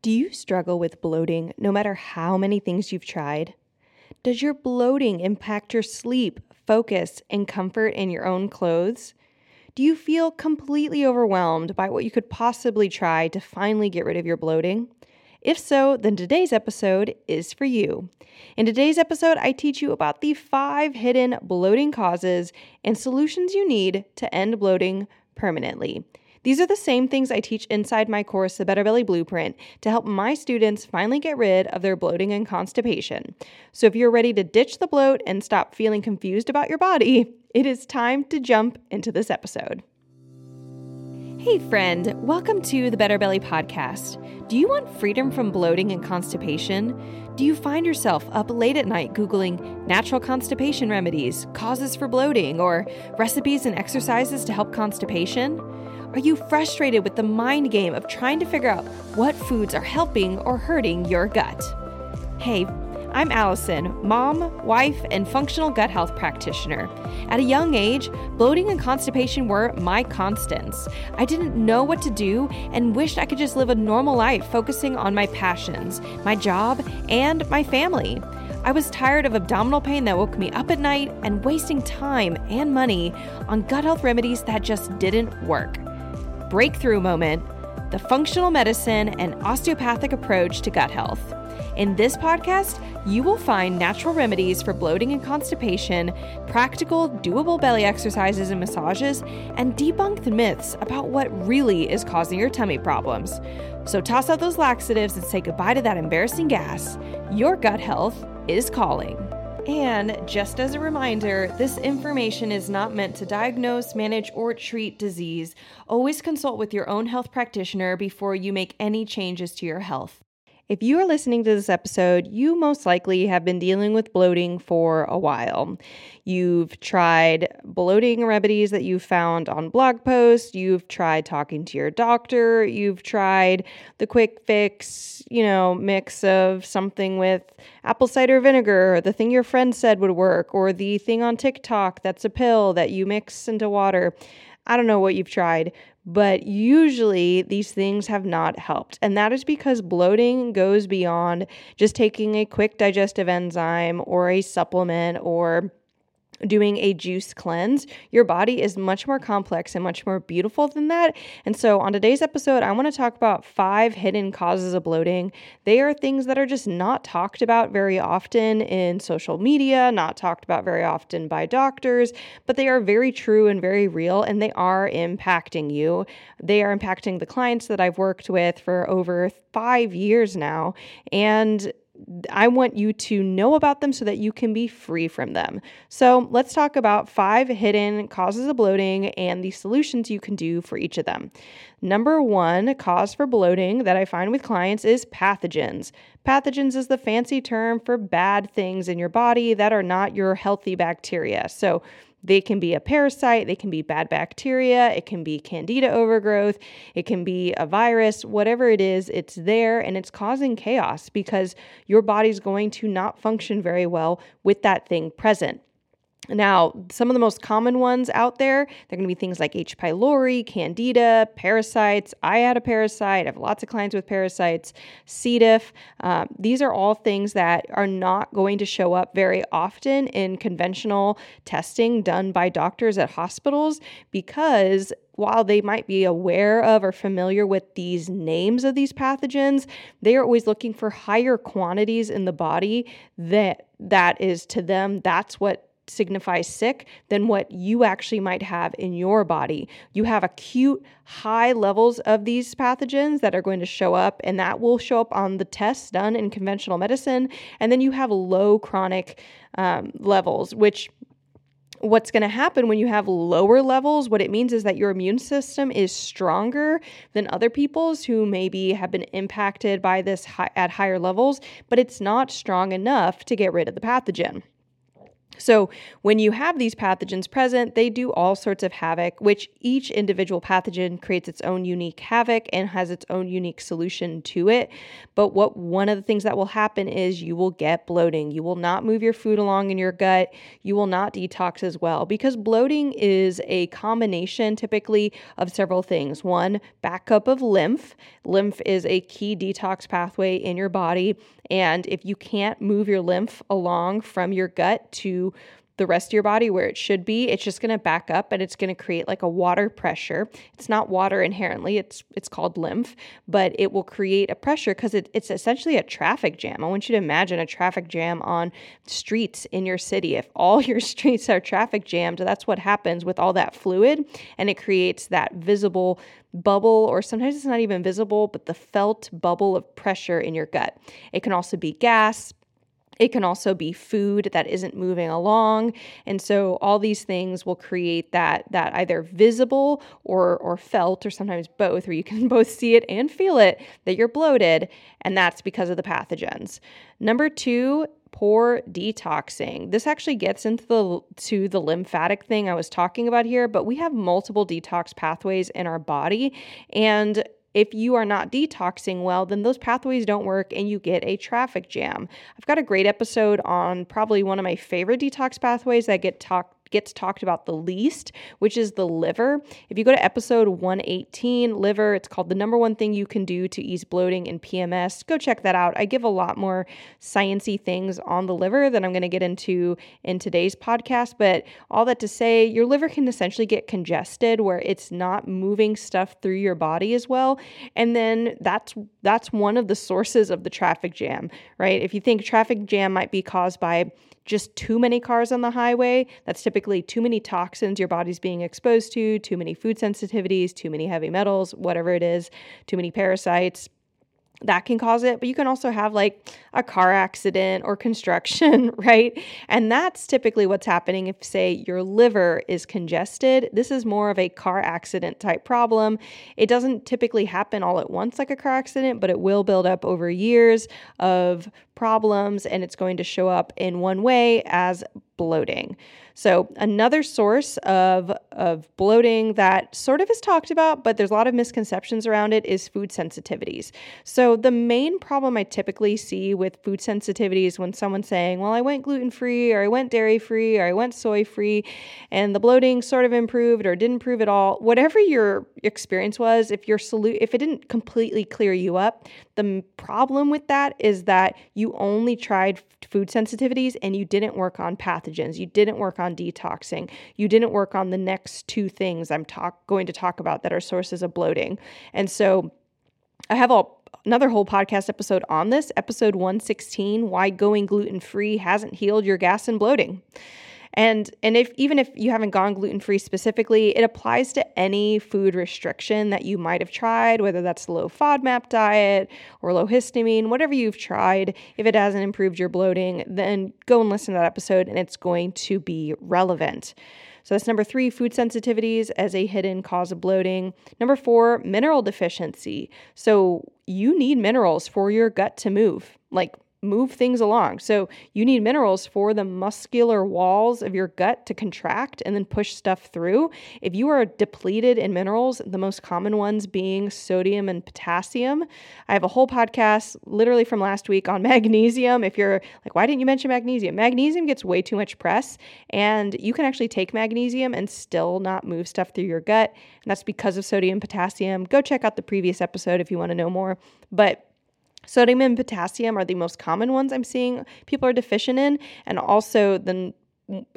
Do you struggle with bloating no matter how many things you've tried? Does your bloating impact your sleep, focus, and comfort in your own clothes? Do you feel completely overwhelmed by what you could possibly try to finally get rid of your bloating? If so, then today's episode is for you. In today's episode, I teach you about the five hidden bloating causes and solutions you need to end bloating permanently. These are the same things I teach inside my course, The Better Belly Blueprint, to help my students finally get rid of their bloating and constipation. So if you're ready to ditch the bloat and stop feeling confused about your body, it is time to jump into this episode. Hey, friend, welcome to the Better Belly Podcast. Do you want freedom from bloating and constipation? Do you find yourself up late at night Googling natural constipation remedies, causes for bloating, or recipes and exercises to help constipation? Are you frustrated with the mind game of trying to figure out what foods are helping or hurting your gut? Hey, I'm Allison, mom, wife, and functional gut health practitioner. At a young age, bloating and constipation were my constants. I didn't know what to do and wished I could just live a normal life focusing on my passions, my job, and my family. I was tired of abdominal pain that woke me up at night and wasting time and money on gut health remedies that just didn't work breakthrough moment the functional medicine and osteopathic approach to gut health. In this podcast, you will find natural remedies for bloating and constipation, practical, doable belly exercises and massages, and debunk the myths about what really is causing your tummy problems. So toss out those laxatives and say goodbye to that embarrassing gas. Your gut health is calling. And just as a reminder, this information is not meant to diagnose, manage, or treat disease. Always consult with your own health practitioner before you make any changes to your health. If you are listening to this episode, you most likely have been dealing with bloating for a while. You've tried bloating remedies that you found on blog posts, you've tried talking to your doctor, you've tried the quick fix, you know, mix of something with apple cider vinegar, or the thing your friend said would work, or the thing on TikTok that's a pill that you mix into water. I don't know what you've tried, but usually these things have not helped. And that is because bloating goes beyond just taking a quick digestive enzyme or a supplement or doing a juice cleanse, your body is much more complex and much more beautiful than that. And so, on today's episode, I want to talk about five hidden causes of bloating. They are things that are just not talked about very often in social media, not talked about very often by doctors, but they are very true and very real, and they are impacting you. They are impacting the clients that I've worked with for over five years now. And I want you to know about them so that you can be free from them. So, let's talk about five hidden causes of bloating and the solutions you can do for each of them. Number one cause for bloating that I find with clients is pathogens. Pathogens is the fancy term for bad things in your body that are not your healthy bacteria. So, they can be a parasite, they can be bad bacteria, it can be candida overgrowth, it can be a virus, whatever it is, it's there and it's causing chaos because your body's going to not function very well with that thing present. Now, some of the most common ones out there, they're going to be things like H. pylori, candida, parasites. I had a parasite. I have lots of clients with parasites, C. diff. Um, these are all things that are not going to show up very often in conventional testing done by doctors at hospitals because while they might be aware of or familiar with these names of these pathogens, they are always looking for higher quantities in the body that that is to them that's what signifies sick than what you actually might have in your body. You have acute high levels of these pathogens that are going to show up, and that will show up on the tests done in conventional medicine. And then you have low chronic um, levels, which what's going to happen when you have lower levels what it means is that your immune system is stronger than other people's who maybe have been impacted by this high, at higher levels but it's not strong enough to get rid of the pathogen So, when you have these pathogens present, they do all sorts of havoc, which each individual pathogen creates its own unique havoc and has its own unique solution to it. But what one of the things that will happen is you will get bloating. You will not move your food along in your gut. You will not detox as well because bloating is a combination typically of several things. One, backup of lymph. Lymph is a key detox pathway in your body. And if you can't move your lymph along from your gut to the rest of your body where it should be, it's just going to back up and it's going to create like a water pressure. It's not water inherently, it's it's called lymph, but it will create a pressure because it, it's essentially a traffic jam. I want you to imagine a traffic jam on streets in your city. If all your streets are traffic jammed, that's what happens with all that fluid and it creates that visible bubble, or sometimes it's not even visible, but the felt bubble of pressure in your gut. It can also be gas, it can also be food that isn't moving along. And so all these things will create that that either visible or or felt or sometimes both where you can both see it and feel it that you're bloated and that's because of the pathogens. Number 2 poor detoxing. This actually gets into the to the lymphatic thing I was talking about here, but we have multiple detox pathways in our body and if you are not detoxing well, then those pathways don't work and you get a traffic jam. I've got a great episode on probably one of my favorite detox pathways that get talked gets talked about the least, which is the liver. If you go to episode 118, liver, it's called the number one thing you can do to ease bloating and PMS. Go check that out. I give a lot more sciency things on the liver than I'm going to get into in today's podcast, but all that to say, your liver can essentially get congested where it's not moving stuff through your body as well, and then that's that's one of the sources of the traffic jam, right? If you think traffic jam might be caused by just too many cars on the highway. That's typically too many toxins your body's being exposed to, too many food sensitivities, too many heavy metals, whatever it is, too many parasites that can cause it, but you can also have like a car accident or construction, right? And that's typically what's happening if, say, your liver is congested. This is more of a car accident type problem. It doesn't typically happen all at once like a car accident, but it will build up over years of problems and it's going to show up in one way as bloating. So, another source of, of bloating that sort of is talked about, but there's a lot of misconceptions around it, is food sensitivities. So, the main problem I typically see with food sensitivities when someone's saying, Well, I went gluten free, or I went dairy free, or I went soy free, and the bloating sort of improved or didn't improve at all, whatever your experience was, if your solu- if it didn't completely clear you up, the problem with that is that you only tried food sensitivities and you didn't work on pathogens. You didn't work on detoxing. You didn't work on the next two things I'm talk- going to talk about that are sources of bloating. And so I have a another whole podcast episode on this, episode 116, why going gluten free hasn't healed your gas and bloating. And and if even if you haven't gone gluten-free specifically, it applies to any food restriction that you might have tried, whether that's low FODMAP diet or low histamine, whatever you've tried. If it hasn't improved your bloating, then go and listen to that episode and it's going to be relevant. So that's number three, food sensitivities as a hidden cause of bloating. Number four, mineral deficiency. So you need minerals for your gut to move. Like move things along. So you need minerals for the muscular walls of your gut to contract and then push stuff through. If you are depleted in minerals, the most common ones being sodium and potassium. I have a whole podcast literally from last week on magnesium. If you're like, why didn't you mention magnesium? Magnesium gets way too much press and you can actually take magnesium and still not move stuff through your gut. And that's because of sodium potassium. Go check out the previous episode if you want to know more. But Sodium and potassium are the most common ones I'm seeing people are deficient in, and also the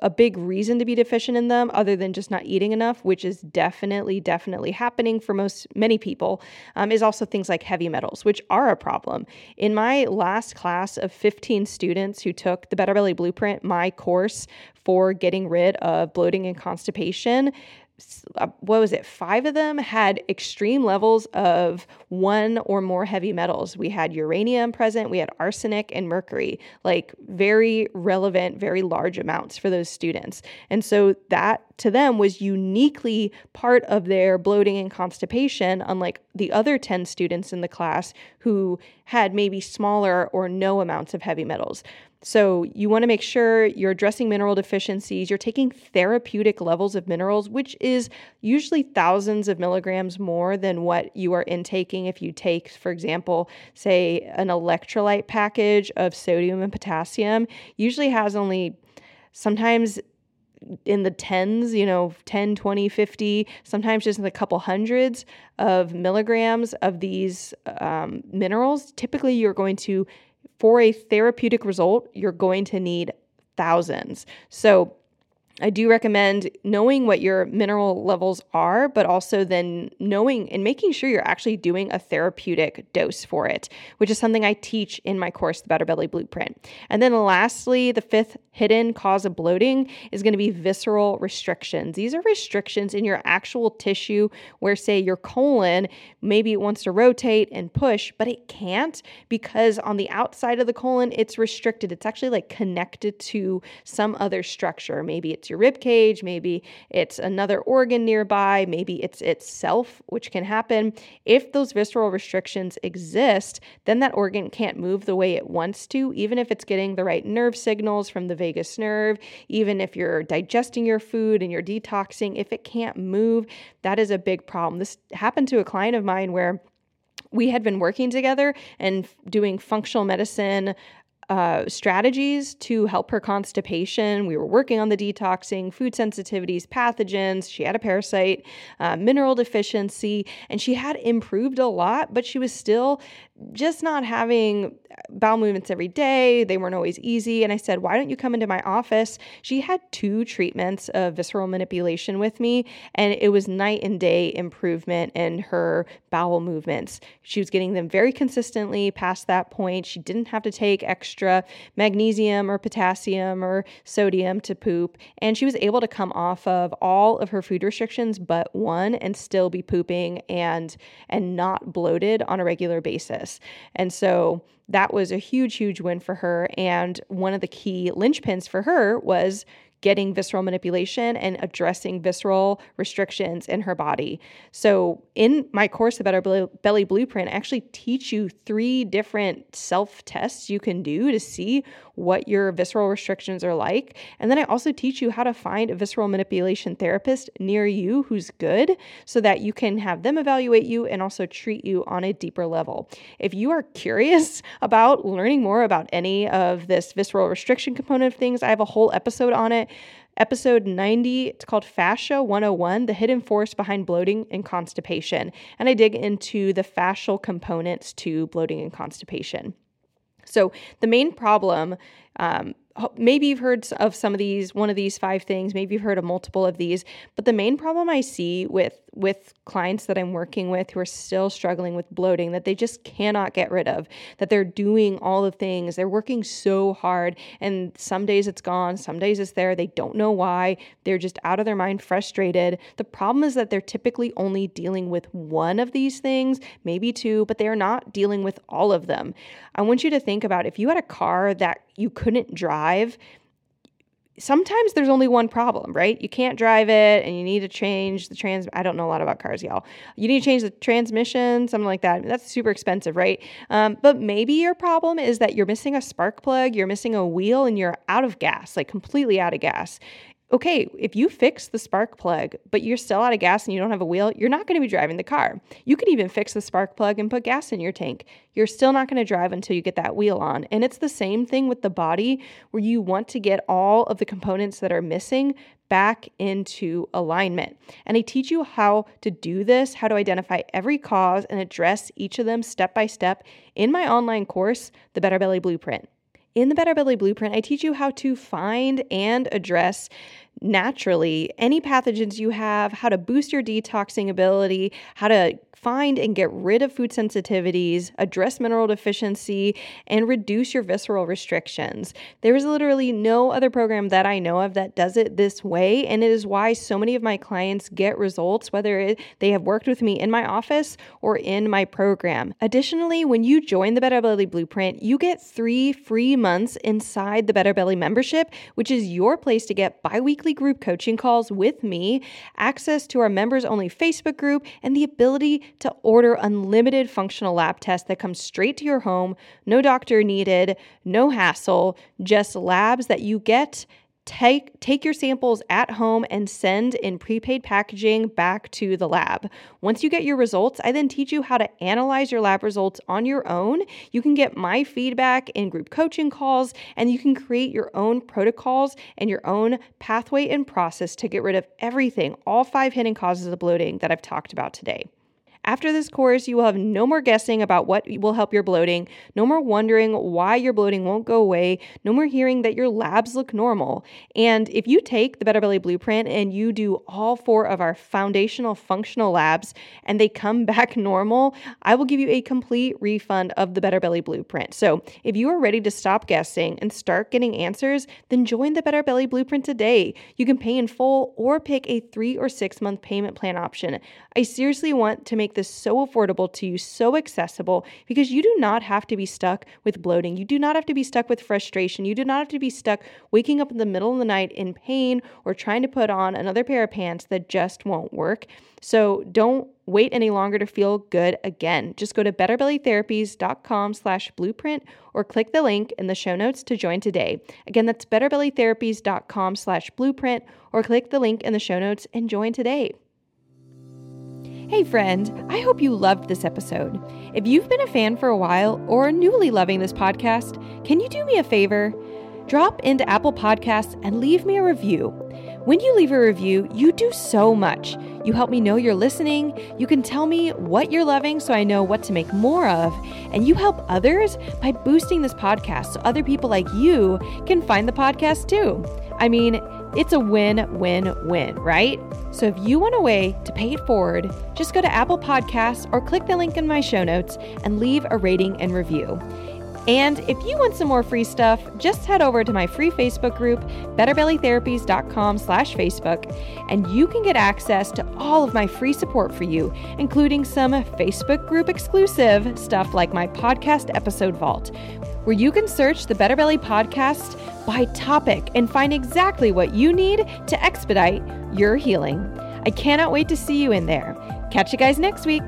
a big reason to be deficient in them other than just not eating enough which is definitely definitely happening for most many people um, is also things like heavy metals which are a problem. In my last class of 15 students who took the better belly blueprint my course for getting rid of bloating and constipation Uh, what was it? Five of them had extreme levels of one or more heavy metals. We had uranium present, we had arsenic and mercury, like very relevant, very large amounts for those students. And so that to them was uniquely part of their bloating and constipation, unlike the other 10 students in the class who had maybe smaller or no amounts of heavy metals So, you want to make sure you're addressing mineral deficiencies, you're taking therapeutic levels of minerals, which is usually thousands of milligrams more than what you are intaking if you take, for example, say an electrolyte package of sodium and potassium, usually has only sometimes in the tens, you know, 10, 20, 50, sometimes just in the couple hundreds of milligrams of these um, minerals. Typically, you're going to for a therapeutic result, you're going to need thousands. So I do recommend knowing what your mineral levels are, but also then knowing and making sure you're actually doing a therapeutic dose for it, which is something I teach in my course, The Better Belly Blueprint. And then lastly, the fifth hidden cause of bloating is going to be visceral restrictions. These are restrictions in your actual tissue where, say, your colon maybe it wants to rotate and push, but it can't because on the outside of the colon, it's restricted. It's actually like connected to some other structure. Maybe it's your rib cage, maybe it's another organ nearby, maybe it's itself, which can happen. If those visceral restrictions exist, then that organ can't move the way it wants to, even if it's getting the right nerve signals from the vagus nerve, even if you're digesting your food and you're detoxing, if it can't move, that is a big problem. This happened to a client of mine where we had been working together and doing functional medicine uh, strategies to help her constipation. We were working on the detoxing, food sensitivities, pathogens. She had a parasite, uh, mineral deficiency, and she had improved a lot, but she was still just not having bowel movements every day. They weren't always easy. And I said, Why don't you come into my office? She had two treatments of visceral manipulation with me, and it was night and day improvement in her bowel movements. She was getting them very consistently past that point. She didn't have to take extra magnesium or potassium or sodium to poop. And she was able to come off of all of her food restrictions but one and still be pooping and and not bloated on a regular basis. And so that was a huge, huge win for her. And one of the key linchpins for her was getting visceral manipulation and addressing visceral restrictions in her body. So, in my course, The Better Belly Blueprint, I actually teach you three different self tests you can do to see what your visceral restrictions are like. And then I also teach you how to find a visceral manipulation therapist near you who's good so that you can have them evaluate you and also treat you on a deeper level. If you are curious about learning more about any of this visceral restriction component of things, I have a whole episode on it episode 90. It's called Fascia 101 The Hidden Force Behind Bloating and Constipation. And I dig into the fascial components to bloating and constipation. So, the main problem um, maybe you've heard of some of these one of these five things maybe you've heard of multiple of these but the main problem i see with with clients that i'm working with who are still struggling with bloating that they just cannot get rid of that they're doing all the things they're working so hard and some days it's gone some days it's there they don't know why they're just out of their mind frustrated. The problem is that they're typically only dealing with one of these things maybe two but they're not dealing with all of them. I want you to think about if you had a car that you couldn't drive, sometimes there's only one problem, right? You can't drive it and you need to change the trans I don't know a lot about cars, y'all. You need to change the transmission, something like that. That's super expensive, right? Um, but maybe your problem is that you're missing a spark plug, you're missing a wheel, and you're out of gas, like completely out of gas okay, if you fix the spark plug, but you're still out of gas and you don't have a wheel, you're not going to be driving the car. You could even fix the spark plug and put gas in your tank. You're still not going to drive until you get that wheel on. And it's the same thing with the body, where you want to get all of the components that are missing back into alignment. And I teach you how to do this, how to identify every cause and address each of them step by step in my online course, The Better Belly Blueprint. In the Better Belly Blueprint, I teach you how to find and address naturally any pathogens you have, how to boost your detoxing ability, how to find and get rid of food sensitivities, address mineral deficiency, and reduce your visceral restrictions. There is literally no other program that I know of that does it this way, and it is why so many of my clients get results, whether it, they have worked with me in my office or in my program. Additionally, when you join the Better Belly Blueprint, you get three free months inside the Better Belly membership, which is your place to get bi weekly group coaching calls with me, access to our members only Facebook group, and the ability to order unlimited functional lab tests that come straight to your home. No doctor needed, no hassle, just labs that you get take take your samples at home and send in prepaid packaging back to the lab. Once you get your results, I then teach you how to analyze your lab results on your own. You can get my feedback in group coaching calls and you can create your own protocols and your own pathway and process to get rid of everything, all five hidden causes of bloating that I've talked about today. After this course, you will have no more guessing about what will help your bloating, no more wondering why your bloating won't go away, no more hearing that your labs look normal. And if you take the Better Belly Blueprint and you do all four of our foundational functional labs and they come back normal, I will give you a complete refund of the Better Belly Blueprint. So if you are ready to stop guessing and start getting answers, then join the Better Belly Blueprint today. You can pay in full or pick a three or six month payment plan option. I seriously want to make make this so affordable to you, so accessible, because you do not have to be stuck with bloating. You do not have to be stuck with frustration. You do not have to be stuck waking up in the middle of the night in pain or trying to put on another pair of pants that just won't work. So don't wait any longer to feel good again. Just go to betterbellytherapies.com slash blueprint or click the link in the show notes to join today. Again, that's betterbellytherapies.com slash blueprint or click the link in the show notes and join today. Hey, friend, I hope you loved this episode. If you've been a fan for a while or newly loving this podcast, can you do me a favor? Drop into Apple Podcasts and leave me a review. When you leave a review, you do so much. You help me know you're listening, you can tell me what you're loving so I know what to make more of, and you help others by boosting this podcast so other people like you can find the podcast too. I mean, it's a win win win, right? So if you want a way to pay it forward, just go to Apple Podcasts or click the link in my show notes and leave a rating and review. And if you want some more free stuff, just head over to my free Facebook group, betterbellytherapies.com slash Facebook, and you can get access to all of my free support for you, including some Facebook group exclusive stuff like my podcast episode vault, where you can search the Better Belly podcast by topic and find exactly what you need to expedite your healing. I cannot wait to see you in there. Catch you guys next week.